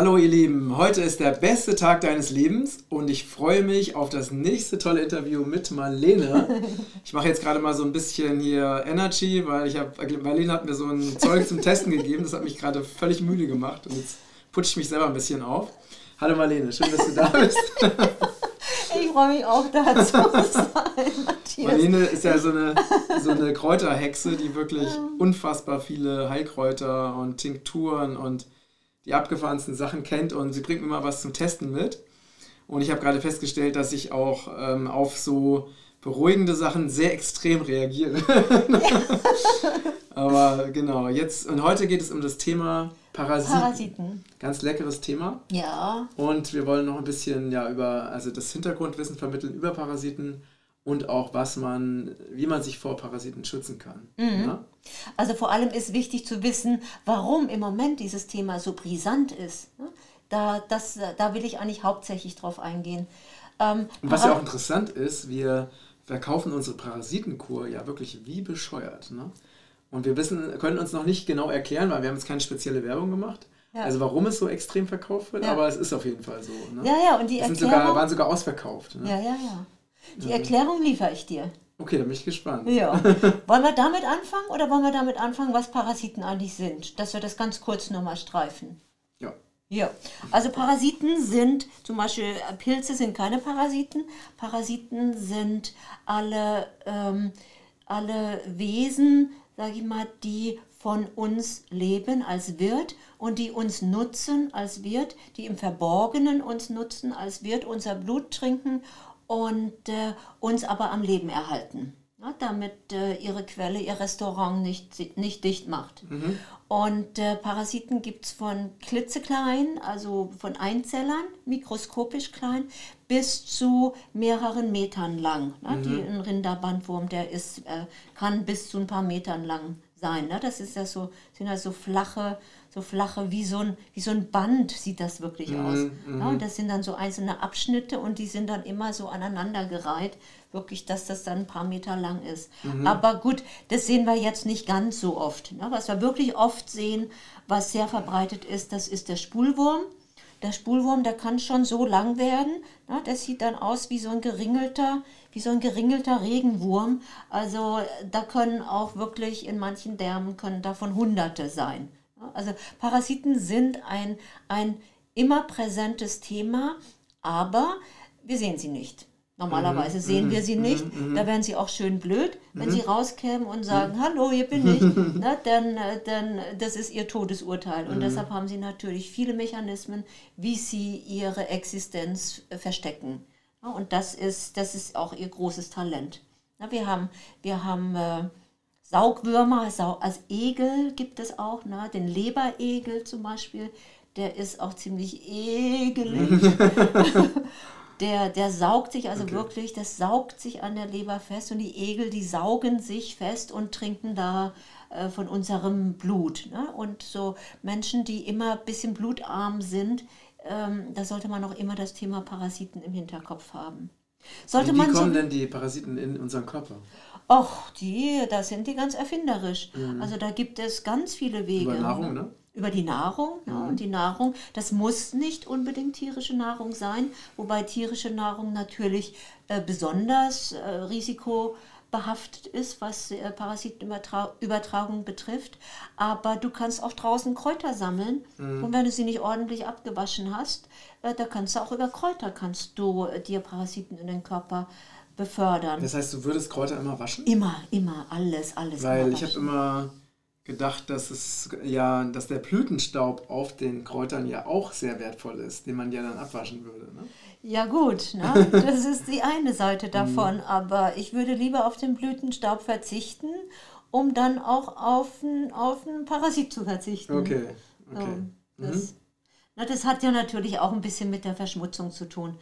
Hallo ihr Lieben, heute ist der beste Tag deines Lebens und ich freue mich auf das nächste tolle Interview mit Marlene. Ich mache jetzt gerade mal so ein bisschen hier Energy, weil ich habe Marlene hat mir so ein Zeug zum Testen gegeben, das hat mich gerade völlig müde gemacht und jetzt putsche ich mich selber ein bisschen auf. Hallo Marlene, schön, dass du da bist. Ich freue mich auch da zu sein, Matthias. Marlene ist ja so eine, so eine Kräuterhexe, die wirklich unfassbar viele Heilkräuter und Tinkturen und die abgefahrensten Sachen kennt und sie bringt mir mal was zum Testen mit. Und ich habe gerade festgestellt, dass ich auch ähm, auf so beruhigende Sachen sehr extrem reagiere. Aber genau, jetzt und heute geht es um das Thema Parasiten. Parasiten. Ganz leckeres Thema. Ja. Und wir wollen noch ein bisschen ja über also das Hintergrundwissen vermitteln über Parasiten und auch was man, wie man sich vor Parasiten schützen kann. Mhm. Ja? Also vor allem ist wichtig zu wissen, warum im Moment dieses Thema so brisant ist. Da, das, da will ich eigentlich hauptsächlich drauf eingehen. Ähm, und was ja auch interessant ist, wir verkaufen unsere Parasitenkur ja wirklich wie bescheuert. Ne? Und wir wissen, können uns noch nicht genau erklären, weil wir haben jetzt keine spezielle Werbung gemacht. Ja. Also warum es so extrem verkauft wird, ja. aber es ist auf jeden Fall so. Ne? Ja, ja, und die Erklärung... Sogar, waren sogar ausverkauft. Ne? Ja, ja, ja. Die Erklärung liefere ich dir. Okay, dann bin ich gespannt. Ja. Wollen wir damit anfangen oder wollen wir damit anfangen, was Parasiten eigentlich sind? Dass wir das ganz kurz nochmal streifen. Ja. Ja, also Parasiten sind, zum Beispiel Pilze sind keine Parasiten. Parasiten sind alle, ähm, alle Wesen, sage ich mal, die von uns leben als Wirt und die uns nutzen als Wirt, die im Verborgenen uns nutzen als Wirt, unser Blut trinken und äh, uns aber am Leben erhalten, ja, damit äh, ihre Quelle ihr Restaurant nicht, nicht dicht macht. Mhm. Und äh, Parasiten gibt es von klitzeklein, also von Einzellern, mikroskopisch klein, bis zu mehreren Metern lang. Ne? Mhm. Die, ein Rinderbandwurm, der ist, äh, kann bis zu ein paar Metern lang sein. Ne? Das ist ja so, sind ja so flache so flache, wie so ein, wie so ein Band sieht das wirklich mhm, aus. Ja, und mhm. das sind dann so einzelne Abschnitte und die sind dann immer so aneinandergereiht, wirklich, dass das dann ein paar Meter lang ist. Mhm. Aber gut, das sehen wir jetzt nicht ganz so oft. Ne? Was wir wirklich oft sehen, was sehr verbreitet ist, das ist der Spulwurm. Der Spulwurm, der kann schon so lang werden. Ne? Das sieht dann aus wie so ein geringelter, wie so ein geringelter Regenwurm. Also da können auch wirklich in manchen Därmen können davon Hunderte sein. Also Parasiten sind ein, ein immer präsentes Thema, aber wir sehen sie nicht. Normalerweise mhm, sehen wir mhm, sie nicht. Mhm, da wären sie auch schön blöd, wenn sie rauskämen und sagen, hallo, hier bin ich. Na, dann, äh, dann, das ist ihr Todesurteil. Und deshalb haben sie natürlich viele Mechanismen, wie sie ihre Existenz äh, verstecken. Und das ist, das ist auch ihr großes Talent. Wir haben, wir haben Saugwürmer, als Egel gibt es auch, ne? den Leberegel zum Beispiel, der ist auch ziemlich ekelig. der, der saugt sich also okay. wirklich, das saugt sich an der Leber fest und die Egel, die saugen sich fest und trinken da äh, von unserem Blut. Ne? Und so Menschen, die immer ein bisschen blutarm sind, ähm, da sollte man auch immer das Thema Parasiten im Hinterkopf haben. Sollte wie, wie kommen so, denn die Parasiten in unseren Körper? Och, die, da sind die ganz erfinderisch. Mhm. Also da gibt es ganz viele Wege. Über Nahrung, ne? Über die Nahrung, mhm. ja, und die Nahrung, das muss nicht unbedingt tierische Nahrung sein, wobei tierische Nahrung natürlich äh, besonders äh, risikobehaftet ist, was äh, Parasitenübertragung betrifft. Aber du kannst auch draußen Kräuter sammeln mhm. und wenn du sie nicht ordentlich abgewaschen hast, äh, da kannst du auch über Kräuter kannst du äh, dir Parasiten in den Körper befördern. Das heißt, du würdest Kräuter immer waschen? Immer, immer, alles, alles. Weil ich habe immer gedacht, dass es ja, dass der Blütenstaub auf den Kräutern ja auch sehr wertvoll ist, den man ja dann abwaschen würde. Ne? Ja gut, ne? das ist die eine Seite mhm. davon, aber ich würde lieber auf den Blütenstaub verzichten, um dann auch auf einen, auf einen Parasit zu verzichten. Okay, okay. So, das, mhm. na, das hat ja natürlich auch ein bisschen mit der Verschmutzung zu tun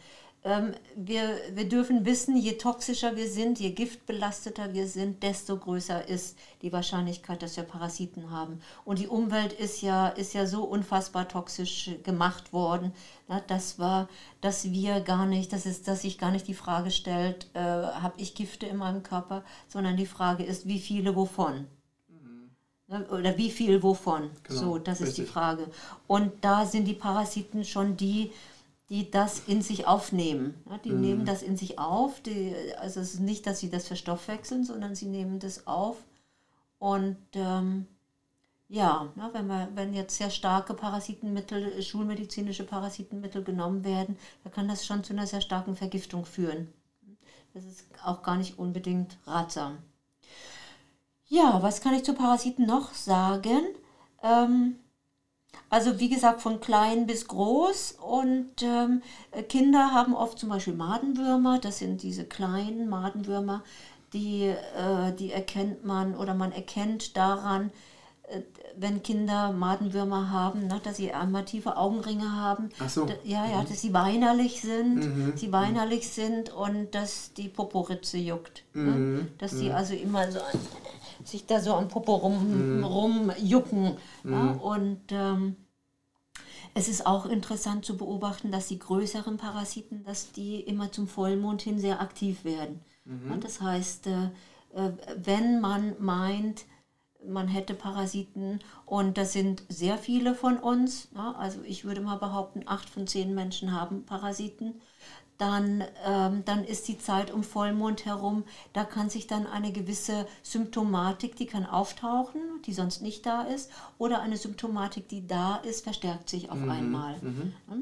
wir, wir dürfen wissen, je toxischer wir sind, je giftbelasteter wir sind, desto größer ist die Wahrscheinlichkeit, dass wir Parasiten haben. Und die Umwelt ist ja, ist ja so unfassbar toxisch gemacht worden, na, dass, wir, dass wir gar nicht, dass, es, dass sich gar nicht die Frage stellt, äh, habe ich Gifte in meinem Körper, sondern die Frage ist, wie viele wovon. Mhm. Ne? Oder wie viel wovon? Genau, so, das ist richtig. die Frage. Und da sind die Parasiten schon die, die das in sich aufnehmen. Ja, die Mhm. nehmen das in sich auf. Die, also es ist nicht, dass sie das verstoffwechseln, sondern sie nehmen das auf. Und ähm, ja, ne, wenn, wir, wenn jetzt sehr starke Parasitenmittel, schulmedizinische Parasitenmittel genommen werden, dann kann das schon zu einer sehr starken Vergiftung führen. Das ist auch gar nicht unbedingt ratsam. Ja, was kann ich zu Parasiten noch sagen? Ähm, also wie gesagt, von klein bis groß. Und ähm, Kinder haben oft zum Beispiel Madenwürmer, das sind diese kleinen Madenwürmer, die, äh, die erkennt man oder man erkennt daran, äh, wenn Kinder Madenwürmer haben, ne, dass sie einmal tiefe Augenringe haben, Ach so. Ja, ja, dass sie weinerlich sind, sie weinerlich sind und dass die Poporitze juckt. Ne? Dass sie also immer so an, sich da so am Popo rum, rumjucken. Ja? Und ähm, es ist auch interessant zu beobachten, dass die größeren Parasiten, dass die immer zum Vollmond hin sehr aktiv werden. Ja, das heißt, äh, äh, wenn man meint, man hätte Parasiten und das sind sehr viele von uns, ja, also ich würde mal behaupten, acht von zehn Menschen haben Parasiten, dann, ähm, dann ist die Zeit um Vollmond herum, da kann sich dann eine gewisse Symptomatik, die kann auftauchen, die sonst nicht da ist, oder eine Symptomatik, die da ist, verstärkt sich auf einmal. Ja.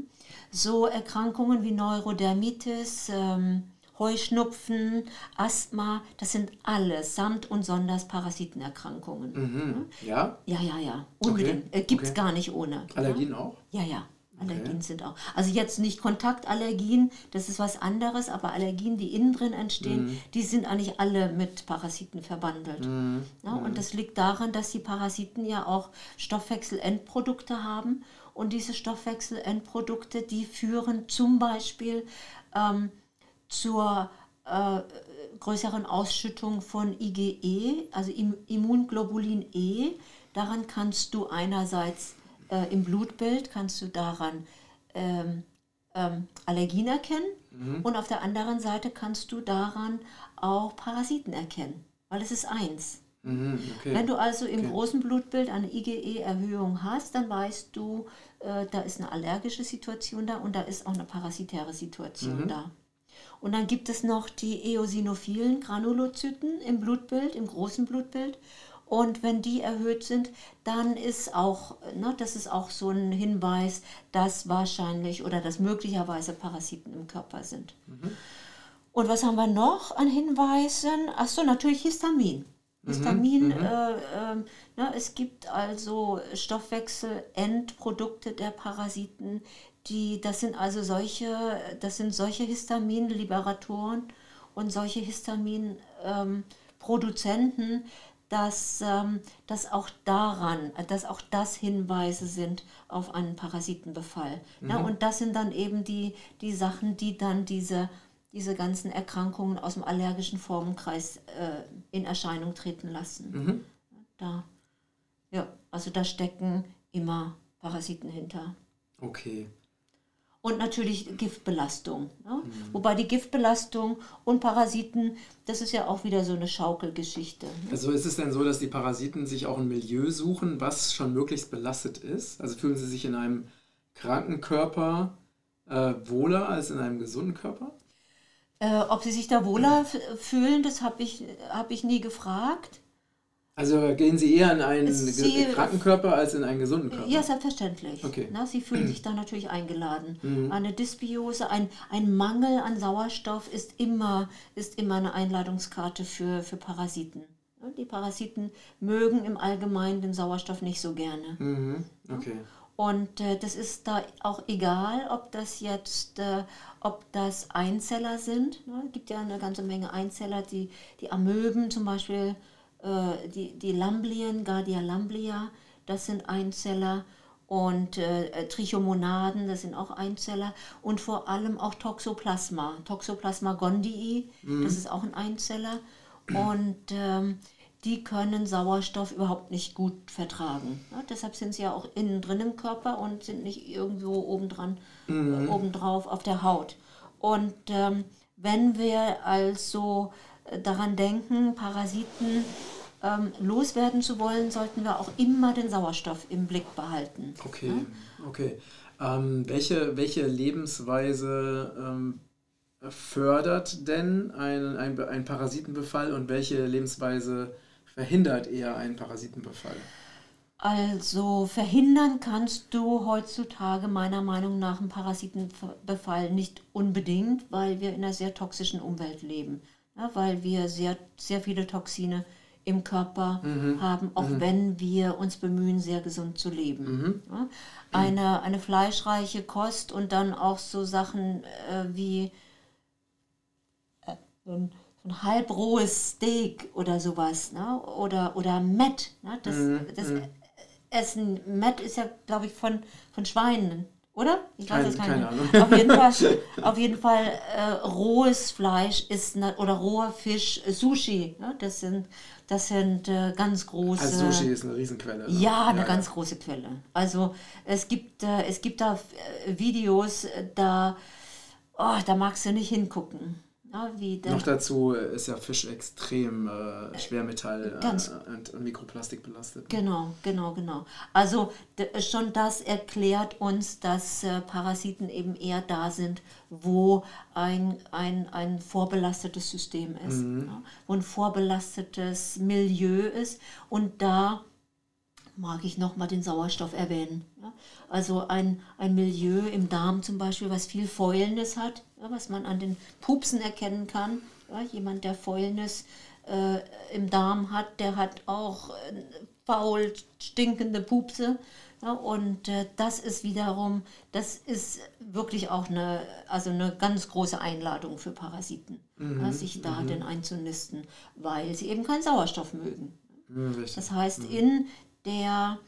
So Erkrankungen wie Neurodermitis, ähm, Heuschnupfen, Asthma, das sind alles samt und sonders Parasitenerkrankungen. Mhm. Ja? Ja, ja, ja, unbedingt. Okay, Äh, Gibt es okay. gar nicht ohne. Allergien auch? Ja, ja. Allergien sind auch. Also jetzt nicht Kontaktallergien, das ist was anderes, aber Allergien, die innen drin entstehen, die sind eigentlich alle mit Parasiten verbandelt. Ja, und das liegt daran, dass die Parasiten ja auch Stoffwechselendprodukte haben. Und diese Stoffwechselendprodukte, die führen zum Beispiel ähm, zur äh, größeren Ausschüttung von IgE, also Im Immunglobulin E. Daran kannst du einerseits äh, im Blutbild, kannst du daran ähm, ähm, Allergien erkennen und auf der anderen Seite kannst du daran auch Parasiten erkennen, weil es ist eins. Mhm. Okay. Wenn du also im großen Blutbild eine IgE-Erhöhung hast, dann weißt du, äh, da ist eine allergische Situation da und da ist auch eine parasitäre Situation Mhm. da. Und dann gibt es noch die eosinophilen Granulozyten im Blutbild, im großen Blutbild. Und wenn die erhöht sind, dann ist auch, ne, das ist auch so ein Hinweis, dass wahrscheinlich oder dass möglicherweise Parasiten im Körper sind. Und was haben wir noch an Hinweisen? Ach so, natürlich Histamin. Histamin, Äh, ähm, ne, es gibt also Stoffwechselendprodukte der Parasiten, die, das sind also solche, das sind solche Histaminliberatoren und solche Histaminproduzenten, dass, ähm, dass auch daran, dass auch das Hinweise sind auf einen Parasitenbefall. Ne? Und das sind dann eben die, die Sachen, die dann diese, diese ganzen Erkrankungen aus dem allergischen Formenkreis äh, in Erscheinung treten lassen. Da, ja, also da stecken immer Parasiten hinter. Okay. Und natürlich Giftbelastung. Ne? Wobei die Giftbelastung und Parasiten, das ist ja auch wieder so eine Schaukelgeschichte. Ne? Also ist es denn so, dass die Parasiten sich auch ein Milieu suchen, was schon möglichst belastet ist? Also fühlen sie sich in einem kranken Körper äh, wohler als in einem gesunden Körper? Äh, ob sie sich da wohler f- fühlen, das habe ich, hab ich nie gefragt. Also gehen sie eher in einen Sie- kranken Körper als in einen gesunden Körper? Ja, selbstverständlich. Okay. Na, sie fühlen sich da natürlich eingeladen. Mhm. Eine Dysbiose, ein, ein Mangel an Sauerstoff ist immer, ist immer eine Einladungskarte für, für Parasiten. Ja, Die Parasiten mögen im Allgemeinen den Sauerstoff nicht so gerne. Mhm. Okay. Und äh, das ist da auch egal, ob das jetzt, äh, ob das Einzeller sind. Ne? Es gibt ja eine ganze Menge Einzeller, die, die Amöben zum Beispiel, äh, die, die Lamblien, Gardia lamblia, das sind Einzeller. Und äh, Trichomonaden, das sind auch Einzeller. Und vor allem auch Toxoplasma. Toxoplasma gondii, das ist auch ein Einzeller. Und ähm, die können Sauerstoff überhaupt nicht gut vertragen. Ja, deshalb sind sie ja auch innen drin im Körper und sind nicht irgendwo obendran, äh, obendrauf auf der Haut. Und ähm, wenn wir also äh, daran denken, Parasiten ähm, loswerden zu wollen, sollten wir auch immer den Sauerstoff im Blick behalten. Okay, ja? okay. Ähm, welche, welche Lebensweise ähm, fördert denn einen, einen, einen Parasitenbefall und welche Lebensweise verhindert eher einen Parasitenbefall? Also verhindern kannst du heutzutage meiner Meinung nach einen Parasitenbefall nicht unbedingt, weil wir in einer sehr toxischen Umwelt leben. Ja, weil wir sehr, sehr viele Toxine im Körper mhm. haben, auch mhm. wenn wir uns bemühen, sehr gesund zu leben. Mhm. Ja, eine, eine fleischreiche Kost und dann auch so Sachen äh, wie äh, so ein, ein halbrohes Steak oder sowas, ne? oder, oder Met. Ne? Das, mhm. das mhm. Essen, Met ist ja, glaube ich, von, von Schweinen. Oder? Ich weiß es keine, Ahnung. Auf jeden Fall, auf jeden Fall äh, rohes Fleisch ist ne, oder roher Fisch, äh, Sushi. Ne? Das sind, das sind äh, ganz große. Also Sushi ist eine Riesenquelle. Ne? Ja, eine ja, ganz ja. große Quelle. Also es gibt, äh, es gibt da äh, Videos, da, oh, da magst du nicht hingucken. Ja, Noch dazu ist ja Fisch extrem äh, Schwermetall äh, und, und, Mikroplastik belastet. Genau, genau, genau. Also schon das erklärt uns, dass äh, Parasiten eben eher da sind, wo ein, ein, ein vorbelastetes System ist, mhm. ja, wo ein vorbelastetes Milieu ist und da mag ich nochmal den Sauerstoff erwähnen. Ja? Also ein, ein Milieu im Darm zum Beispiel, was viel Fäulnis hat, ja, was man an den Pupsen erkennen kann. Ja? Jemand, der Fäulnis äh, im Darm hat, der hat auch äh, faul stinkende Pupse. Ja, und äh, das ist wiederum, das ist wirklich auch eine, also eine ganz große Einladung für Parasiten, mhm, ja, sich da mhm. denn einzunisten, weil sie eben keinen Sauerstoff mögen. Mhm, das heißt, mhm. in der,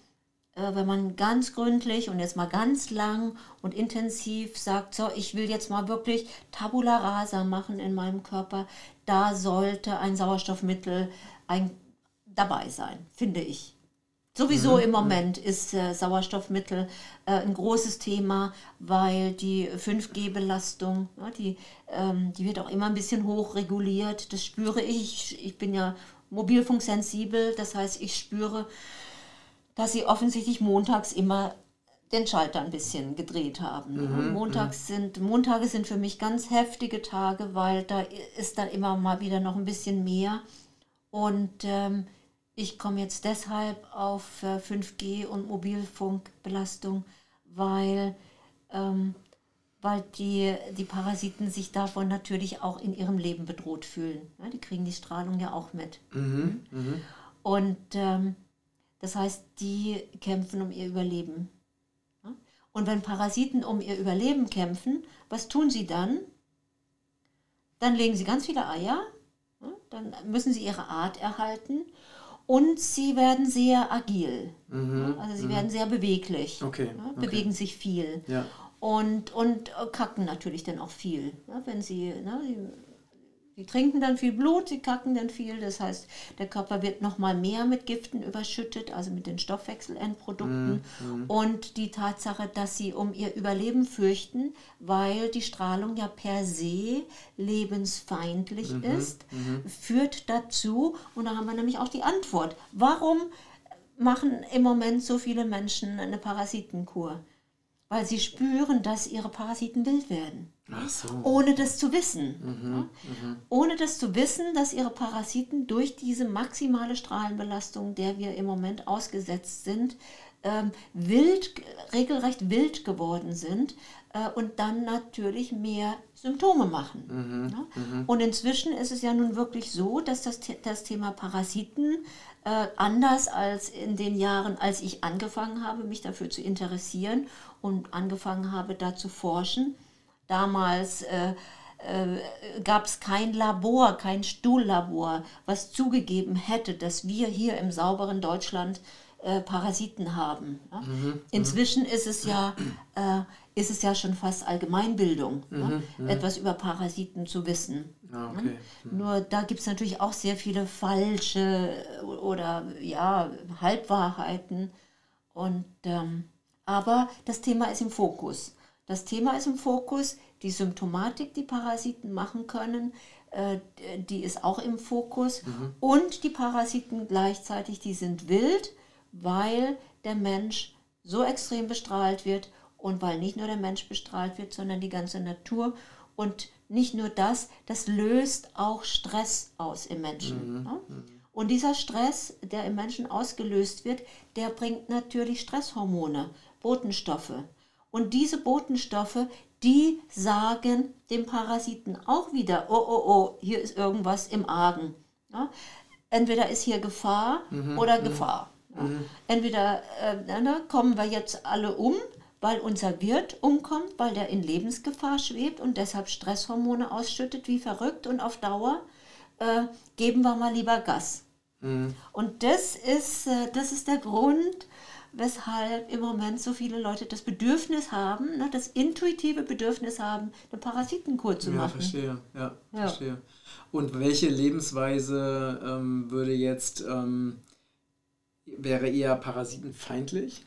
wenn man ganz gründlich und jetzt mal ganz lang und intensiv sagt, so, ich will jetzt mal wirklich Tabula rasa machen in meinem Körper, da sollte ein Sauerstoffmittel ein, dabei sein, finde ich. Sowieso mhm. im Moment ist äh, Sauerstoffmittel äh, ein großes Thema, weil die 5G-Belastung, ja, die, ähm, die wird auch immer ein bisschen hoch reguliert. Das spüre ich. Ich bin ja mobilfunksensibel, das heißt, ich spüre, dass sie offensichtlich montags immer den Schalter ein bisschen gedreht haben. Mhm, Montags mhm. sind, Montage sind für mich ganz heftige Tage, weil da ist dann immer mal wieder noch ein bisschen mehr. Und ähm, ich komme jetzt deshalb auf äh, 5G und Mobilfunkbelastung, weil, ähm, weil die, die Parasiten sich davon natürlich auch in ihrem Leben bedroht fühlen. Ja, die kriegen die Strahlung ja auch mit. Mhm, mhm. und ähm, das heißt, die kämpfen um ihr Überleben. Und wenn Parasiten um ihr Überleben kämpfen, was tun sie dann? Dann legen sie ganz viele Eier, dann müssen sie ihre Art erhalten und sie werden sehr agil. Mhm, also sie mhm. werden sehr beweglich, okay, bewegen sich viel. Ja. Und, und kacken natürlich dann auch viel. Wenn sie, ne, die trinken dann viel Blut, sie kacken dann viel. Das heißt, der Körper wird nochmal mehr mit Giften überschüttet, also mit den Stoffwechselendprodukten. Mm, mm. Und die Tatsache, dass sie um ihr Überleben fürchten, weil die Strahlung ja per se lebensfeindlich mm ist, -hmm. führt dazu, und da haben wir nämlich auch die Antwort, warum machen im Moment so viele Menschen eine Parasitenkur? Weil sie spüren, dass ihre Parasiten wild werden. So. Ohne das zu wissen. Mhm, ja? mhm. Ohne das zu wissen, dass ihre Parasiten durch diese maximale Strahlenbelastung, der wir im Moment ausgesetzt sind, ähm, wild, regelrecht wild geworden sind äh, und dann natürlich mehr Symptome machen. Mhm, ja? Mhm. Und inzwischen ist es ja nun wirklich so, dass das, das Thema Parasiten äh, anders als in den Jahren, als ich angefangen habe, mich dafür zu interessieren und angefangen habe, da zu forschen, Damals äh, äh, gab es kein Labor, kein Stuhllabor, was zugegeben hätte, dass wir hier im sauberen Deutschland äh, Parasiten haben. Ja? Mhm, mhm. Inzwischen ist es ja äh, ist es ja schon fast Allgemeinbildung, mhm, ja? Mhm. etwas über Parasiten zu wissen. Ah, okay. ja? Mhm. Nur da gibt es natürlich auch sehr viele falsche oder ja Halbwahrheiten. Und ähm, aber das Thema ist im Fokus. Das Thema ist im Fokus, die Symptomatik, die Parasiten machen können, äh, die ist auch im Fokus. Und die Parasiten gleichzeitig, die sind wild, weil der Mensch so extrem bestrahlt wird und weil nicht nur der Mensch bestrahlt wird, sondern die ganze Natur. Und nicht nur das, das löst auch Stress aus im Menschen. Ja? Und dieser Stress, der im Menschen ausgelöst wird, der bringt natürlich Stresshormone, Botenstoffe. Und diese Botenstoffe, die sagen dem Parasiten auch wieder, oh, oh, oh, hier ist irgendwas im Argen. Ja? Entweder ist hier Gefahr oder Gefahr. Ja? Entweder äh, ne, kommen wir jetzt alle um, weil unser Wirt umkommt, weil der in Lebensgefahr schwebt und deshalb Stresshormone ausschüttet wie verrückt und auf Dauer äh, geben wir mal lieber Gas. Und das ist, äh, das ist der Grund, weshalb im Moment so viele Leute das Bedürfnis haben, ne, das intuitive Bedürfnis haben, eine Parasitenkur zu Ja, machen. verstehe. Ja, Ja. verstehe. Und welche Lebensweise ähm, würde jetzt, ähm, wäre eher parasitenfeindlich?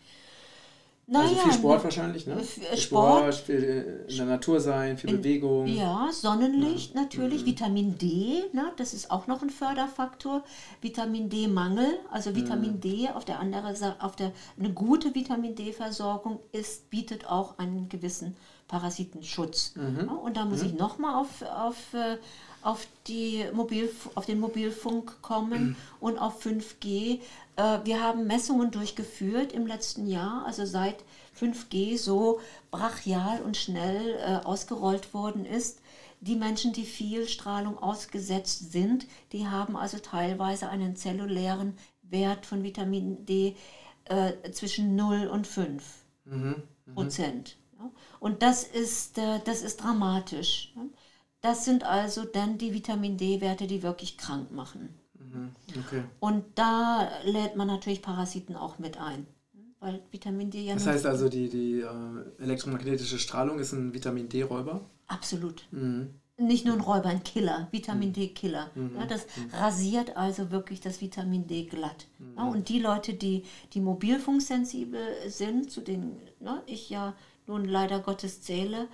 Also viel Sport wahrscheinlich, ne? F- Viel Sport. viel in der Natur sein, viel Bewegung. Ja, Sonnenlicht natürlich, Vitamin D, ne, das ist auch noch ein Förderfaktor. Vitamin D-Mangel, also Vitamin D auf der anderen Seite, auf der eine gute Vitamin D-Versorgung ist, bietet auch einen gewissen Parasitenschutz. Ja, und da muss ich nochmal auf, auf, äh, auf, die Mobilf auf den Mobilfunk kommen und auf 5G. Äh, Wir haben Messungen durchgeführt im letzten Jahr, also seit 5G so brachial und schnell äh, ausgerollt worden ist. Die Menschen, die viel Strahlung ausgesetzt sind, die haben also teilweise einen zellulären Wert von Vitamin D äh, zwischen 0 und 5 Prozent. Ja. Und das ist, äh, das ist dramatisch. Das sind also dann die Vitamin D-Werte, die wirklich krank machen. Okay. Und da lädt man natürlich Parasiten auch mit ein. Weil Vitamin D ja Das heißt also, die, die äh, elektromagnetische Strahlung ist ein Vitamin D-Räuber. Absolut. Mhm. Nicht nur ein Räuber, ein Killer, Vitamin D-Killer. Ja, das rasiert also wirklich das Vitamin D glatt. Ja, und die Leute, die, die mobilfunksensibel sind, zu denen ne, ich ja nun leider Gottes zähle,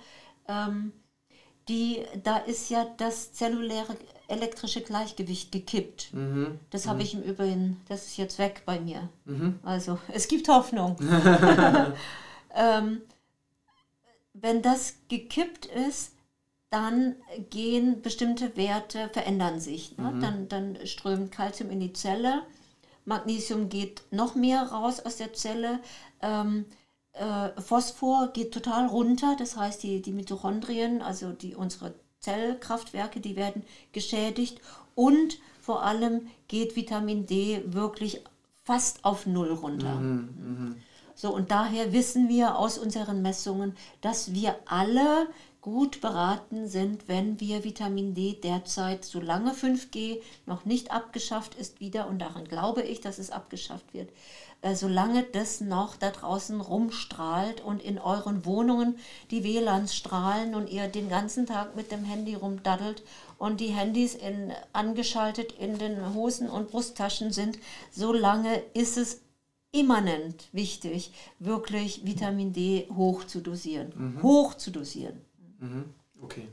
ähm, die, da ist ja das zelluläre elektrische Gleichgewicht gekippt. Das habe ich im Übrigen, das ist jetzt weg bei mir. Also es gibt Hoffnung. ähm, wenn das gekippt ist, dann gehen bestimmte Werte, verändern sich. Ne? Dann, dann strömt Kalzium in die Zelle, Magnesium geht noch mehr raus aus der Zelle, ähm, äh, Phosphor geht total runter, das heißt die, die Mitochondrien, also die, unsere Zellkraftwerke, die werden geschädigt und vor allem geht Vitamin D wirklich fast auf Null runter. So, und daher wissen wir aus unseren Messungen, dass wir alle gut beraten sind, wenn wir Vitamin D derzeit, solange 5G noch nicht abgeschafft ist, wieder, und daran glaube ich, dass es abgeschafft wird, äh, solange das noch da draußen rumstrahlt und in euren Wohnungen die WLANs strahlen und ihr den ganzen Tag mit dem Handy rumdaddelt und die Handys in, angeschaltet in den Hosen und Brusttaschen sind, solange ist es immanent wichtig, wirklich Vitamin D hoch zu dosieren. Hoch zu dosieren. Mhm. Okay.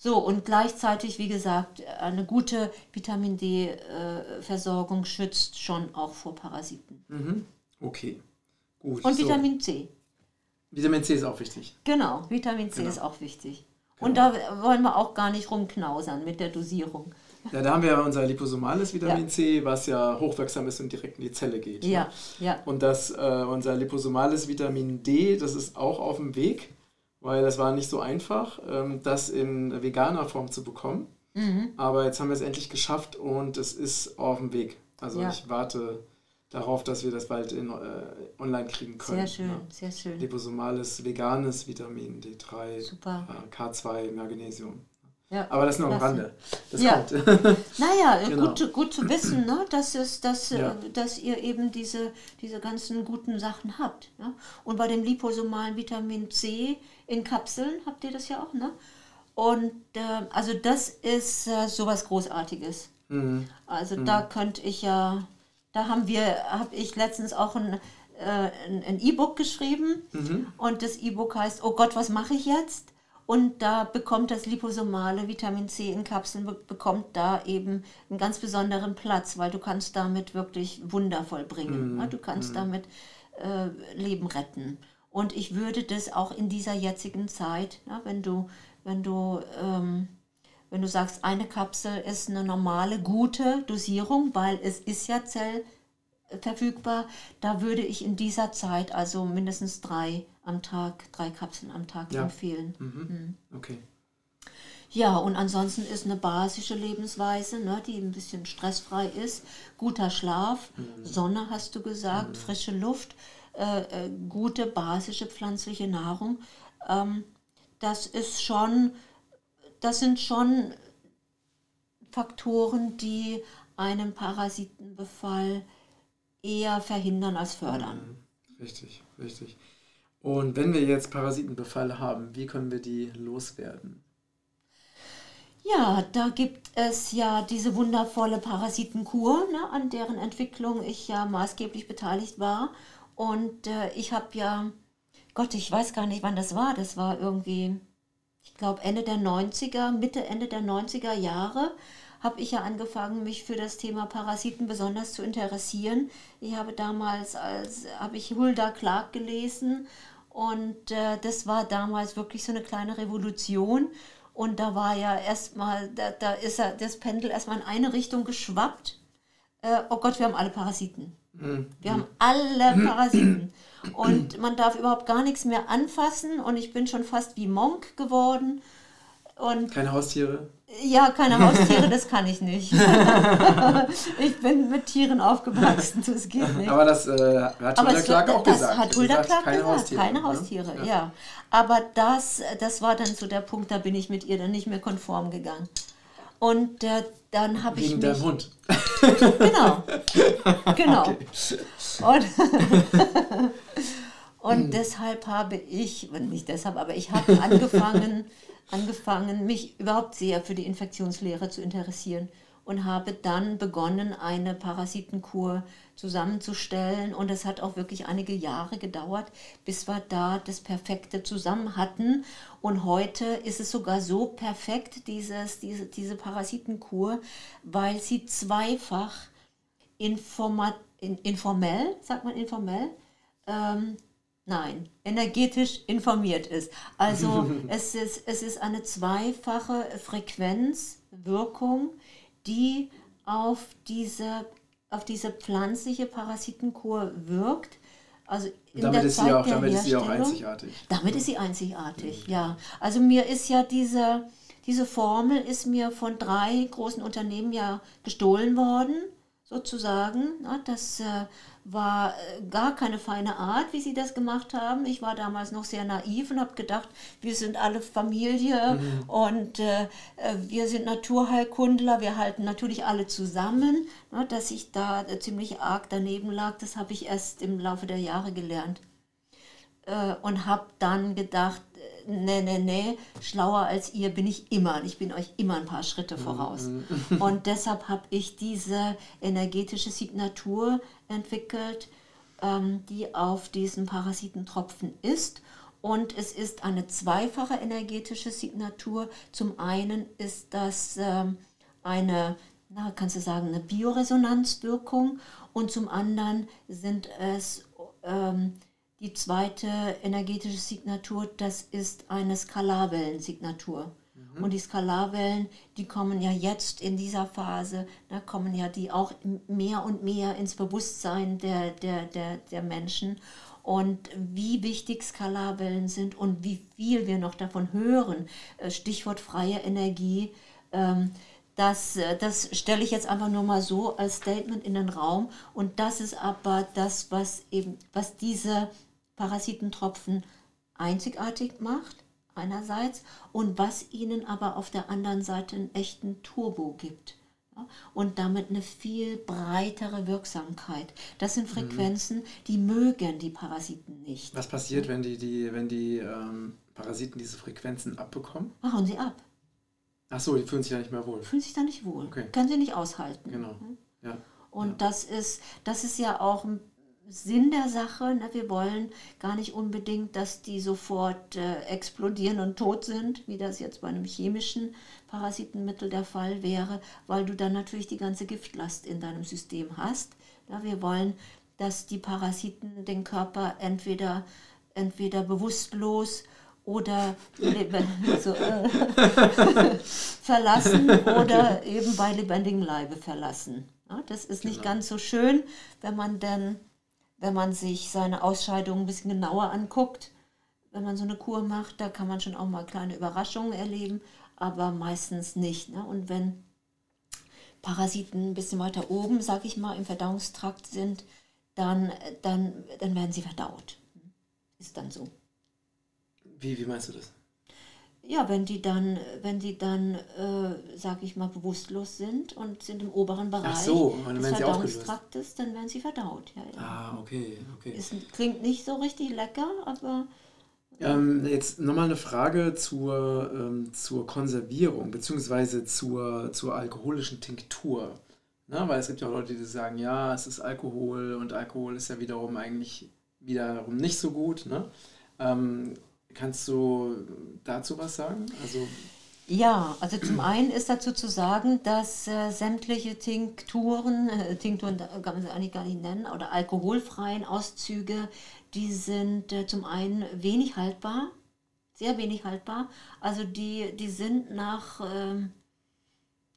So, und gleichzeitig, wie gesagt, eine gute Vitamin D-Versorgung schützt schon auch vor Parasiten. Mhm. Okay. Gut. Und so. Vitamin C. Vitamin C ist auch wichtig. Genau, Vitamin C Genau. ist auch wichtig. Und da wollen wir auch gar nicht rumknausern mit der Dosierung. Ja, da haben wir ja unser liposomales Vitamin Ja. C, was ja hochwirksam ist und direkt in die Zelle geht. Ja, Ne? ja. Und das, äh, unser liposomales Vitamin D, das ist auch auf dem Weg, weil das war nicht so einfach, ähm, das in veganer Form zu bekommen. Mhm. Aber jetzt haben wir es endlich geschafft und es ist auf dem Weg. Also Ja. ich warte darauf, dass wir das bald in, äh, online kriegen können. Sehr schön, ne? sehr schön. Liposomales, veganes Vitamin D3, Super. äh, K2, Magnesium. Ja, Aber das nur am. Rande. Das Ja. kommt. Naja, Genau. gut, gut zu wissen, ne? dass, es, dass, äh, Ja. dass ihr eben diese, diese ganzen guten Sachen habt. Ja? Und bei dem liposomalen Vitamin C in Kapseln habt ihr das ja auch. Ne? Und äh, also das ist äh, sowas Großartiges. Mhm. Also da könnte ich ja, da haben wir, habe ich letztens auch ein äh, ein ein E-Book geschrieben Mhm. und das E-Book heißt, oh Gott, was mache ich jetzt? Und da bekommt das liposomale Vitamin C in Kapseln, bekommt da eben einen ganz besonderen Platz, weil du kannst damit wirklich Wunder vollbringen. Mm. Du kannst mm. damit äh, Leben retten. Und ich würde das auch in dieser jetzigen Zeit, ja, wenn du, wenn du, ähm, wenn du sagst, eine Kapsel ist eine normale, gute Dosierung, weil es ist ja zellverfügbar, da würde ich in dieser Zeit also mindestens drei am Tag, drei Kapseln am Tag ja. empfehlen. Mhm. Mhm. Okay. Ja, und ansonsten ist eine basische Lebensweise, ne, die ein bisschen stressfrei ist. Guter Schlaf, mhm. Sonne hast du gesagt, mhm. frische Luft, äh, äh, gute basische pflanzliche Nahrung. Ähm, das ist schon, das sind schon Faktoren, die einen Parasitenbefall eher verhindern als fördern. Mhm. Richtig, richtig. Und wenn wir jetzt Parasitenbefall haben, wie können wir die loswerden? Ja, da gibt es ja diese wundervolle Parasitenkur, ne, an deren Entwicklung ich ja maßgeblich beteiligt war. Und äh, ich habe ja, Gott, ich weiß gar nicht, wann das war. Das war irgendwie, ich glaube, Ende der 90er, Mitte, Ende der 90er Jahre habe ich ja angefangen, mich für das Thema Parasiten besonders zu interessieren. Ich habe damals als habe ich Hulda Clark gelesen und äh, das war damals wirklich so eine kleine Revolution. Und da war ja erstmal, da, da ist ja das Pendel erstmal in eine Richtung geschwappt. Äh, oh Gott, wir haben alle Parasiten. Mhm. Wir haben alle Parasiten. Und man darf überhaupt gar nichts mehr anfassen. Und ich bin schon fast wie Monk geworden. Und Keine Haustiere? Ja, keine Haustiere, das kann ich nicht. ich bin mit Tieren aufgewachsen, das geht nicht. Aber das äh, hat Hulda Clark auch das gesagt. hat Hulda Clark keine gesagt, Haustiere, keine Haustiere, ja. ja. Aber das, das war dann so der Punkt, da bin ich mit ihr dann nicht mehr konform gegangen. Und äh, dann habe ich mich... Wegen Hund. genau, genau. Okay. Und, und deshalb habe ich, nicht deshalb, aber ich habe angefangen angefangen, mich überhaupt sehr für die Infektionslehre zu interessieren und habe dann begonnen, eine Parasitenkur zusammenzustellen. Und es hat auch wirklich einige Jahre gedauert, bis wir da das Perfekte zusammen hatten. Und heute ist es sogar so perfekt, dieses, diese, diese Parasitenkur, weil sie zweifach informa, in, informell, sagt man informell, ähm, Nein, energetisch informiert ist. Also es, ist, es ist eine zweifache Frequenzwirkung, die auf diese, auf diese pflanzliche Parasitenkur wirkt. Also in damit der ist Zeit sie auch, der damit ist sie auch einzigartig. Damit ist sie einzigartig, mhm. ja. Also mir ist ja diese, diese Formel ist mir von drei großen Unternehmen ja gestohlen worden, sozusagen. Das äh, war äh, gar keine feine Art, wie sie das gemacht haben. Ich war damals noch sehr naiv und habe gedacht, wir sind alle Familie mhm. und äh, äh, wir sind Naturheilkundler, wir halten natürlich alle zusammen. Ne, dass ich da äh, ziemlich arg daneben lag, das habe ich erst im Laufe der Jahre gelernt. Äh, und habe dann gedacht, nee, nee, nee, schlauer als ihr bin ich immer. Ich bin euch immer ein paar Schritte mhm. voraus. Und deshalb habe ich diese energetische Signatur entwickelt, ähm, die auf diesen Parasitentropfen ist. Und es ist eine zweifache energetische Signatur. Zum einen ist das ähm, eine, na, kannst du sagen, eine Bioresonanzwirkung und zum anderen sind es ähm, die zweite energetische Signatur, das ist eine Skalarwellensignatur. Mhm. Und die Skalarwellen, die kommen ja jetzt in dieser Phase, da kommen ja die auch mehr und mehr ins Bewusstsein der, der, der, der Menschen. Und wie wichtig Skalarwellen sind und wie viel wir noch davon hören, äh, Stichwort freie Energie, ähm, das, äh, das stelle ich jetzt einfach nur mal so als Statement in den Raum. Und das ist aber das, was eben, was diese Parasitentropfen einzigartig macht, einerseits, und was ihnen aber auf der anderen Seite einen echten Turbo gibt. und damit eine viel breitere Wirksamkeit. Das sind mhm. Frequenzen, die mögen die Parasiten nicht. Was passiert, wenn die, die, wenn die ähm, Parasiten diese Frequenzen abbekommen? Machen sie ab. Ach so, die fühlen sich ja nicht mehr wohl. Fühlen sich da nicht wohl. Okay. Können sie nicht aushalten. Genau. Ja. Und ja. Das, ist, das ist ja auch Sinn der Sache. Ne? Wir wollen gar nicht unbedingt, dass die sofort äh, explodieren und tot sind, wie das jetzt bei einem chemischen Parasitenmittel der Fall wäre, weil du dann natürlich die ganze Giftlast in deinem System hast. Ja, wir wollen, dass die Parasiten den Körper entweder, entweder bewusstlos oder so, äh, verlassen oder eben bei lebendigem Leibe verlassen. Ja, das ist nicht genau. ganz so schön, wenn man dann wenn man sich seine Ausscheidungen ein bisschen genauer anguckt, wenn man so eine Kur macht, da kann man schon auch mal kleine Überraschungen erleben, aber meistens nicht. Ne? Und wenn Parasiten ein bisschen weiter oben, sag ich mal, im Verdauungstrakt sind, dann, dann, dann werden sie verdaut. Ist dann so. Wie, wie meinst du das? Ja, wenn die dann, wenn die dann, äh, sag ich mal, bewusstlos sind und sind im oberen Bereich so, des Verdauungstraktes, dann werden sie verdaut. Ja, ja. Ah, okay, okay. Es klingt nicht so richtig lecker, aber. Ähm, jetzt nochmal eine Frage zur, ähm, zur Konservierung, beziehungsweise zur, zur alkoholischen Tinktur. Na, weil es gibt ja auch Leute, die sagen, ja, es ist Alkohol und Alkohol ist ja wiederum eigentlich wiederum nicht so gut. Ne? Ähm, Kannst du dazu was sagen? Also ja, also zum einen ist dazu zu sagen, dass äh, sämtliche Tinkturen, äh, Tinkturen kann man sie eigentlich gar nicht nennen, oder alkoholfreien Auszüge, die sind äh, zum einen wenig haltbar, sehr wenig haltbar. Also die, die sind nach, ähm,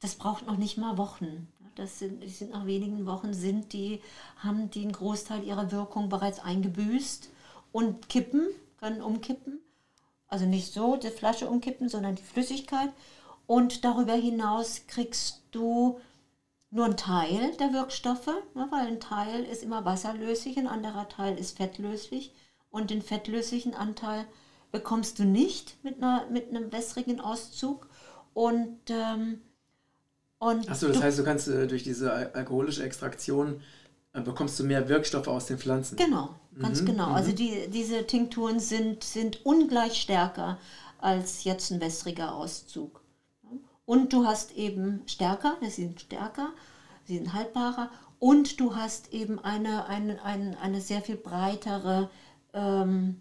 das braucht noch nicht mal Wochen. Das sind, die sind nach wenigen Wochen sind die, haben die einen Großteil ihrer Wirkung bereits eingebüßt und kippen, können umkippen also nicht so die Flasche umkippen, sondern die Flüssigkeit. Und darüber hinaus kriegst du nur einen Teil der Wirkstoffe, ne, weil ein Teil ist immer wasserlöslich, ein anderer Teil ist fettlöslich. Und den fettlöslichen Anteil bekommst du nicht mit, einer, mit einem wässrigen Auszug. Und, ähm, und Achso, das heißt, du kannst äh, durch diese alkoholische Extraktion bekommst du mehr Wirkstoffe aus den Pflanzen. Genau. Ganz mhm, genau. Also mhm. die, diese Tinkturen sind, sind ungleich stärker als jetzt ein wässriger Auszug. Und du hast eben stärker, sie sind stärker, sie sind haltbarer und du hast eben eine, eine, eine, eine sehr viel breitere ähm,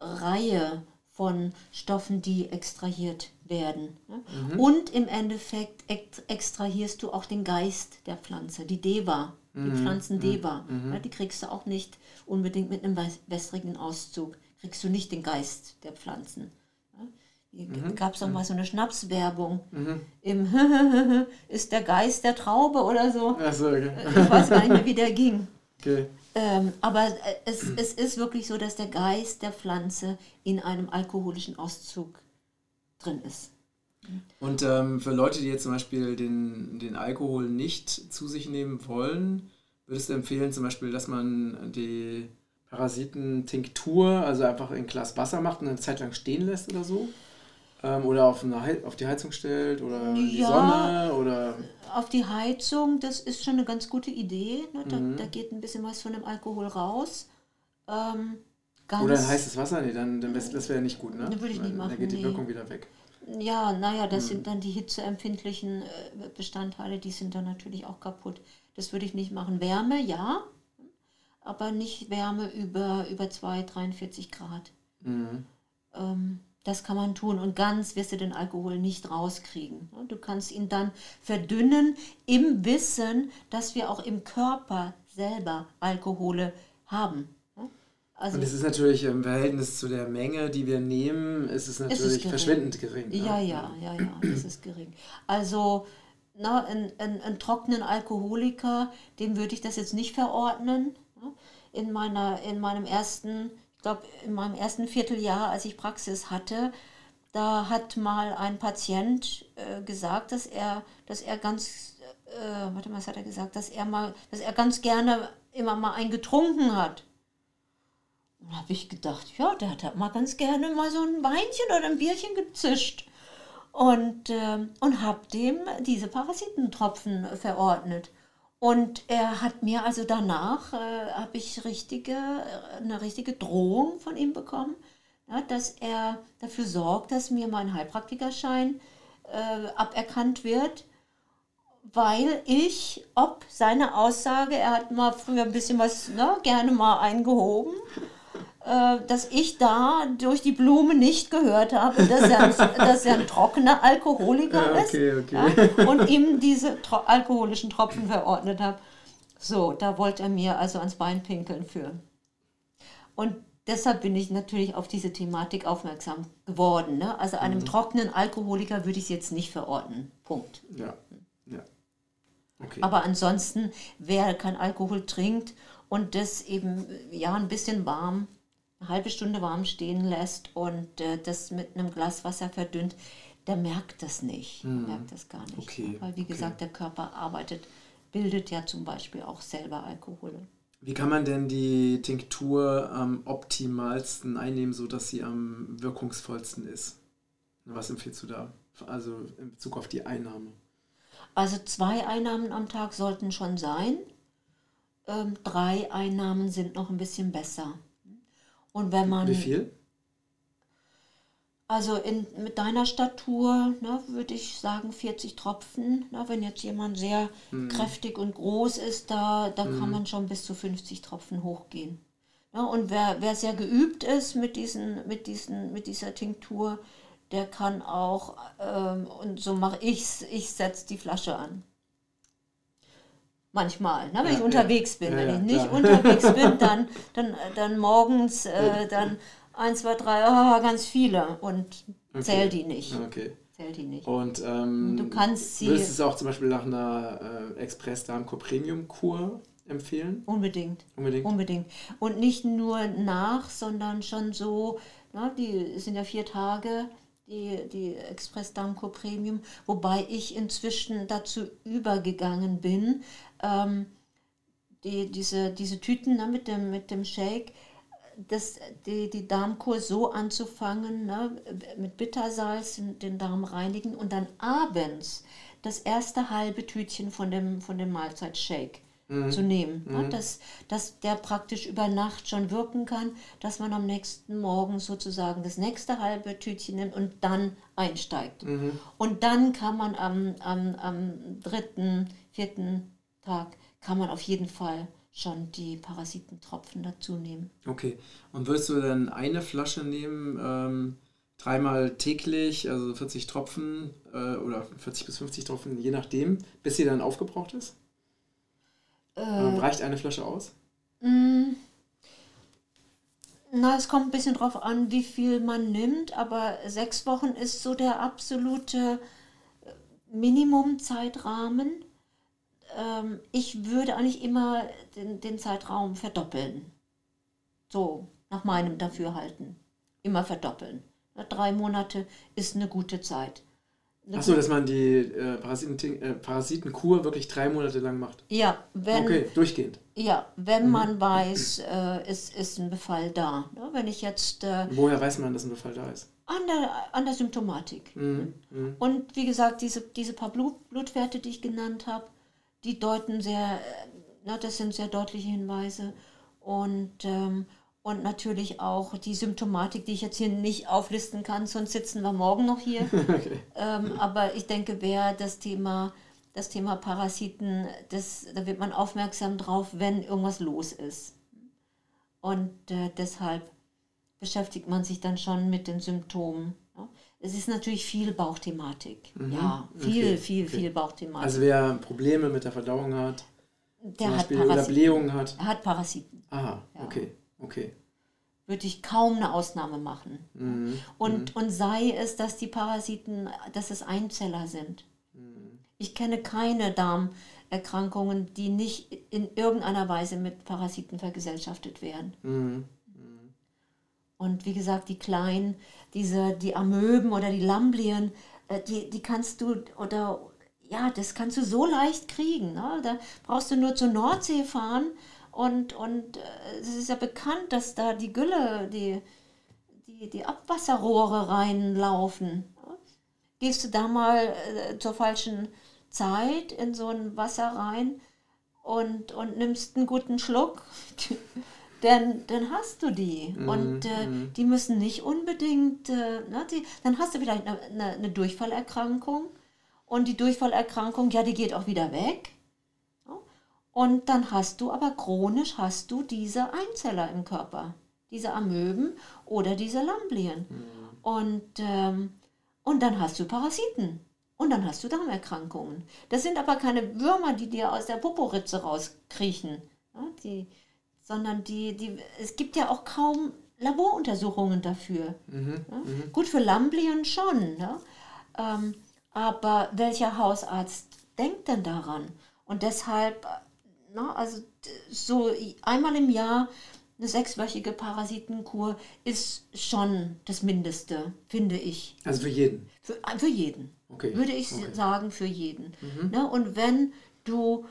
Reihe von Stoffen, die extrahiert werden. Mhm. Und im Endeffekt extrahierst du auch den Geist der Pflanze, die Deva, die mhm. Pflanzen-Deva. Mhm. die kriegst du auch nicht unbedingt mit einem wässrigen Auszug. Kriegst du nicht den Geist der Pflanzen. Mhm. Gab es doch mal so eine Schnapswerbung. Mhm. Im ist der Geist der Traube oder so. So okay. Ich weiß gar nicht mehr, wie der ging. Okay. Ähm, aber äh, es, es ist wirklich so, dass der Geist der Pflanze in einem alkoholischen Auszug drin ist. Und ähm, für Leute, die jetzt zum Beispiel den, den Alkohol nicht zu sich nehmen wollen, würdest du empfehlen zum Beispiel, dass man die Parasitentinktur, also einfach in ein Glas Wasser macht und eine Zeit lang stehen lässt oder so? Ähm, oder auf, eine, auf die Heizung stellt oder in die Sonne oder auf die Heizung, das ist schon eine ganz gute Idee. Ne? Da, mhm. da geht ein bisschen was von dem Alkohol raus. Ähm, oder in heißes Wasser? Nee, dann, dann das wäre nicht gut, ne? Dann würde ich nicht machen. Dann geht die Wirkung wieder weg. Ja, naja, das mhm. sind dann die hitzeempfindlichen äh, Bestandteile, die sind dann natürlich auch kaputt. Das würde ich nicht machen. Wärme, ja, aber nicht Wärme über, über 2, 43 Grad. Mhm. Ähm, das kann man tun und ganz wirst du den Alkohol nicht rauskriegen. Du kannst ihn dann verdünnen im Wissen, dass wir auch im Körper selber Alkohole haben. Also und es ist natürlich im Verhältnis zu der Menge, die wir nehmen, ist es natürlich ist es verschwindend gering. Ne? Ja, ja, ja, ja, es ist gering. Also na, einen, einen, einen trockenen Alkoholiker, dem würde ich das jetzt nicht verordnen. In, meiner, in meinem ersten, ich glaube, in meinem ersten Vierteljahr, als ich Praxis hatte, da hat mal ein Patient äh, gesagt, dass er, dass er ganz, äh, warte mal, was hat er gesagt, dass er mal, dass er ganz gerne immer mal einen getrunken hat. Und habe ich gedacht, ja, der hat halt mal ganz gerne mal so ein Weinchen oder ein Bierchen gezischt. Und, äh, und habe dem diese Parasitentropfen verordnet. Und er hat mir also danach, äh, habe ich richtige, eine richtige Drohung von ihm bekommen, ja, dass er dafür sorgt, dass mir mein Heilpraktikerschein äh, aberkannt wird, weil ich, ob seine Aussage, er hat mal früher ein bisschen was, ne, gerne mal eingehoben, dass ich da durch die Blume nicht gehört habe, dass er, ein, dass er ein trockener Alkoholiker Ja, okay, ist okay. Ja, und ihm diese tro alkoholischen Tropfen verordnet habe. So, da wollte er mir also ans Bein pinkeln für. Und deshalb bin ich natürlich auf diese Thematik aufmerksam geworden. Ne? Also einem Mhm. trockenen Alkoholiker würde ich es jetzt nicht verordnen. Punkt. Ja, ja. Okay. Aber ansonsten, wer kein Alkohol trinkt und das eben ja ein bisschen warm, eine halbe Stunde warm stehen lässt und äh, das mit einem Glas Wasser verdünnt, der merkt das nicht. Der merkt das gar nicht. Mhm. Okay, Weil wie gesagt, der Körper arbeitet, bildet ja zum Beispiel auch selber Alkohol. Wie kann man denn die Tinktur am optimalsten einnehmen, sodass sie am wirkungsvollsten ist? Was empfiehlst du da? Also in Bezug auf die Einnahme. Also zwei Einnahmen am Tag sollten schon sein. Ähm, drei Einnahmen sind noch ein bisschen besser. Und wenn man Wie viel? Also in, mit deiner Statur ne, würde ich sagen 40 Tropfen. Ne, wenn jetzt jemand sehr kräftig und groß ist, da, da kann man schon bis zu 50 Tropfen hochgehen. Ja, und wer, wer sehr geübt ist mit, diesen, mit, diesen, mit dieser Tinktur, der kann auch, ähm, und so mache ich es, ich setze die Flasche an. Manchmal, ne, wenn Ja, ich unterwegs bin. Ja, wenn ja, ich nicht klar. unterwegs bin, dann, dann, dann morgens, äh, dann 1, 2, 3, ah, ganz viele und Okay. zähl die nicht. Okay. Zähl die nicht. Und ähm, Du kannst sie- würdest du es auch zum Beispiel nach einer äh, Express Darmco Premium Kur empfehlen? Unbedingt. Unbedingt. Unbedingt. Und nicht nur nach, sondern schon so, ne, die sind ja vier Tage, die, die Express Damco Premium, wobei ich inzwischen dazu übergegangen bin, ähm, die, diese, diese Tüten ne, mit, dem, mit dem Shake, das, die, die Darmkur so anzufangen, ne, mit Bittersalz den- Darm reinigen und dann abends das erste halbe Tütchen von dem, von dem Mahlzeitshake zu nehmen. Ne, dass, dass der praktisch über Nacht schon wirken kann, dass man am nächsten Morgen sozusagen das nächste halbe Tütchen nimmt und dann einsteigt. Und dann kann man am, am, am dritten, vierten Tag, kann man auf jeden Fall schon die Parasitentropfen dazu nehmen. Okay. Und würdest du dann eine Flasche nehmen, ähm, dreimal täglich, also 40 Tropfen äh, oder 40 bis 50 Tropfen, je nachdem, bis sie dann aufgebraucht ist? Äh, Ähm, reicht eine Flasche aus? Mm. Na, es kommt ein bisschen drauf an, wie viel man nimmt, aber sechs Wochen ist so der absolute äh, Minimumzeitrahmen. Ähm, ich würde eigentlich immer den, den Zeitraum verdoppeln. So, nach meinem Dafürhalten. Immer verdoppeln. Drei Monate ist eine gute Zeit. Achso, dass man die äh, Parasiten, äh, Parasitenkur wirklich drei Monate lang macht. Ja, wenn, Okay, durchgehend. Ja, wenn man weiß, äh, es ist ein Befall da. Ne? Wenn ich jetzt äh, Woher weiß man, dass ein Befall da ist? an, der, an der Symptomatik. Mhm. Mhm. Und wie gesagt, diese, diese paar Blut, Blutwerte, die ich genannt habe, die deuten sehr, äh, na, das sind sehr deutliche Hinweise. Und, ähm, und natürlich auch die Symptomatik, die ich jetzt hier nicht auflisten kann, sonst sitzen wir morgen noch hier. ähm, aber ich denke, wer das Thema, das Thema Parasiten, das, da wird man aufmerksam drauf, wenn irgendwas los ist. Und äh, deshalb beschäftigt man sich dann schon mit den Symptomen. Ja. Es ist natürlich viel Bauchthematik. Ja, viel, Okay, viel, okay. viel Bauchthematik. Also wer Probleme mit der Verdauung hat, Der zum hat Beispiel oder Parasiten. Blähungen hat. Er hat Parasiten. Aha, okay, okay. Würde ich kaum eine Ausnahme machen. Mhm. Und, und sei es, dass die Parasiten, dass es Einzeller sind. Mhm. Ich kenne keine Darmerkrankungen, die nicht in irgendeiner Weise mit Parasiten vergesellschaftet werden. Mhm. Und wie gesagt, die kleinen, diese, die Amöben oder die Lamblien, äh, die, die kannst du, oder ja, das kannst du so leicht kriegen. Ne? Da brauchst du nur zur Nordsee fahren und, und äh, es ist ja bekannt, dass da die Gülle, die, die, die Abwasserrohre reinlaufen. Ne? Gehst du da mal äh, zur falschen Zeit in so ein Wasser rein und, und nimmst einen guten Schluck, dann, dann hast du die. Und äh, die müssen nicht unbedingt, äh, ne, die, dann hast du vielleicht eine, eine, eine Durchfallerkrankung Und die Durchfallerkrankung, ja, die geht auch wieder weg. Und dann hast du aber chronisch hast du diese Einzeller im Körper, diese Amöben oder diese Lamblien. Mhm. Und, ähm, und dann hast du Parasiten. Und dann hast du Darmerkrankungen. Das sind aber keine Würmer, die dir aus der Poporitze rauskriechen. Ja, die, sondern die, die, es gibt ja auch kaum Laboruntersuchungen dafür. Mhm, ja? mhm. Gut, für Lamblien schon. Ja? Ähm, aber welcher Hausarzt denkt denn daran? Und deshalb na, ne? also so einmal im Jahr eine sechswöchige Parasitenkur ist schon das Mindeste, finde ich. Also für jeden? Für, äh, für jeden. Okay. Würde ich okay. sagen, für jeden. Mhm. Ne? Und wenn du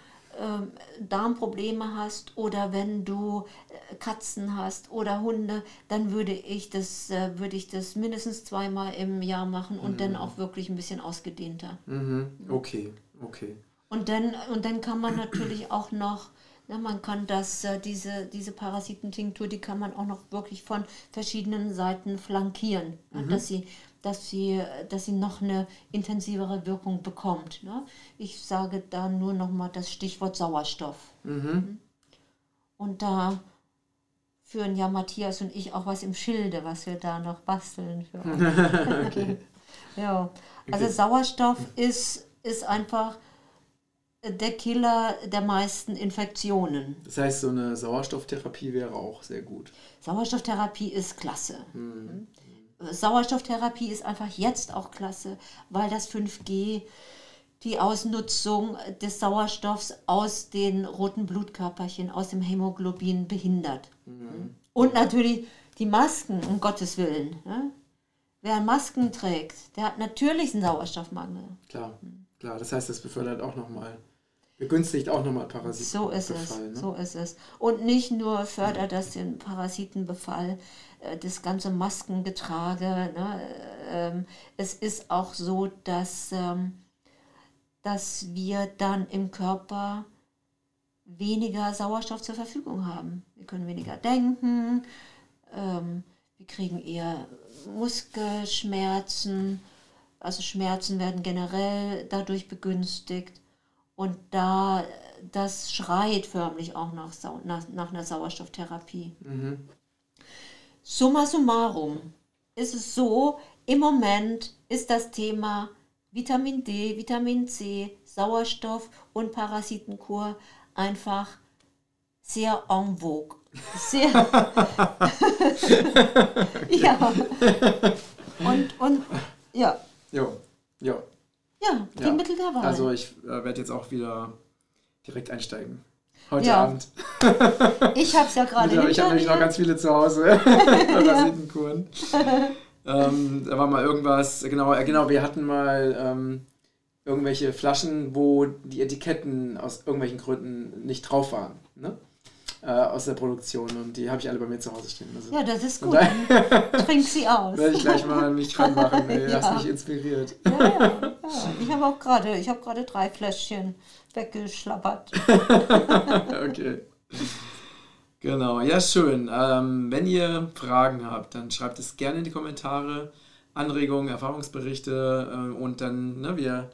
Darmprobleme hast oder wenn du äh, Katzen hast oder Hunde, dann würde ich das, äh, würde ich das mindestens zweimal im Jahr machen und mhm. dann auch wirklich ein bisschen ausgedehnter. Mhm. Okay, okay. Und dann, und dann kann man natürlich auch noch, ja, man kann das, äh, diese, diese Parasitentinktur, die kann man auch noch wirklich von verschiedenen Seiten flankieren, mhm. dass, sie, dass, sie, dass sie noch eine intensivere Wirkung bekommt. Ne? Ich sage da nur noch mal das Stichwort Sauerstoff. Mhm. mhm. Und da führen ja Matthias und ich auch was im Schilde, was wir da noch basteln. Okay. ja, also okay. Sauerstoff ist, ist einfach der Killer der meisten Infektionen. Das heißt, so eine Sauerstofftherapie wäre auch sehr gut. Sauerstofftherapie ist klasse. Mhm. Sauerstofftherapie ist einfach jetzt auch klasse, weil das 5G die Ausnutzung des Sauerstoffs aus den roten Blutkörperchen, aus dem Hämoglobin behindert. Mhm. Und natürlich die Masken, um Gottes Willen. Ne? Wer Masken trägt, der hat natürlich einen Sauerstoffmangel. Klar, klar. Das heißt, das befördert auch nochmal begünstigt auch nochmal Parasiten. So ist es, ne? so ist es. Und nicht nur fördert das den Parasitenbefall, äh, das ganze Maskengetrage. Ne? Ähm, es ist auch so, dass, ähm, dass wir dann im Körper weniger Sauerstoff zur Verfügung haben. Wir können weniger denken, ähm, wir kriegen eher Muskelschmerzen, also Schmerzen werden generell dadurch begünstigt. Und da, das schreit förmlich auch nach, nach, nach einer Sauerstofftherapie. Mhm. Summa summarum ist es so, im Moment ist das Thema Vitamin D, Vitamin C, Sauerstoff und Parasitenkur einfach sehr en vogue. Sehr. ja. Und, und ja. Jo, jo. Ja, die ja. Mittel der Wahl. Also ich äh, werde jetzt auch wieder direkt einsteigen. Heute ja. Abend. ich habe es ja gerade Ich habe nämlich noch ganz viele zu Hause. Parasitenkuren. ähm, da war mal irgendwas, genau, äh, genau wir hatten mal ähm, irgendwelche Flaschen, wo die Etiketten aus irgendwelchen Gründen nicht drauf waren. Ne? Äh, aus der Produktion und die habe ich alle bei mir zu Hause stehen. Also ja, das ist gut. Trink sie aus. Werde ich gleich mal mich ranmachen. Ey, ja. Hast mich inspiriert. Ja, ja, ja. Ich habe auch gerade, ich habe gerade drei Fläschchen weggeschlappert. okay. Genau, ja schön. Ähm, wenn ihr Fragen habt, dann schreibt es gerne in die Kommentare, Anregungen, Erfahrungsberichte äh, und dann, ne, wir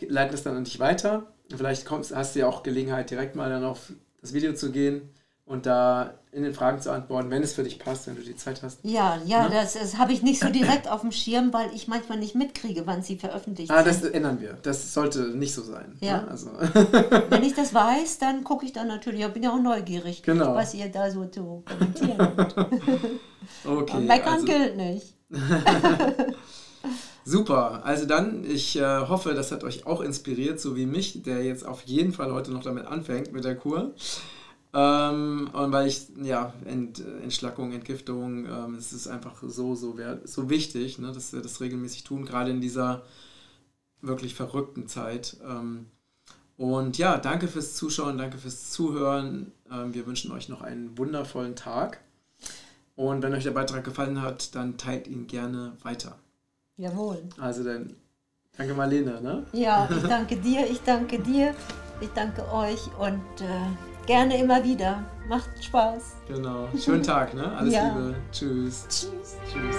leiten es dann an dich weiter. Vielleicht kommst, hast du ja auch Gelegenheit, direkt mal dann auf das Video zu gehen und da in den Fragen zu antworten, wenn es für dich passt, wenn du die Zeit hast. Ja, ja, Na? das, das habe ich nicht so direkt auf dem Schirm, weil ich manchmal nicht mitkriege, wann sie veröffentlicht ah, sind. Ah, das ändern wir. Das sollte nicht so sein. Ja. Ne? Also. wenn ich das weiß, dann gucke ich dann natürlich, ich bin ja auch neugierig, genau. was ihr da so zu kommentieren habt. okay. Meckern also. gilt nicht. Super, also dann, ich äh, hoffe, das hat euch auch inspiriert, so wie mich, der jetzt auf jeden Fall heute noch damit anfängt mit der Kur. Ähm, und weil ich, ja, Ent, Entschlackung, Entgiftung, ähm, es ist einfach so, so, wert, so wichtig, ne, dass wir das regelmäßig tun, gerade in dieser wirklich verrückten Zeit. Ähm, und ja, danke fürs Zuschauen, danke fürs Zuhören. Ähm, wir wünschen euch noch einen wundervollen Tag. Und wenn euch der Beitrag gefallen hat, dann teilt ihn gerne weiter. Jawohl. Also dann, danke Marlene, ne? Ja, ich danke dir, ich danke dir, ich danke euch und äh, gerne immer wieder. Macht Spaß. Genau. Schönen Tag, ne? Alles ja. Liebe. Tschüss. Tschüss. Tschüss.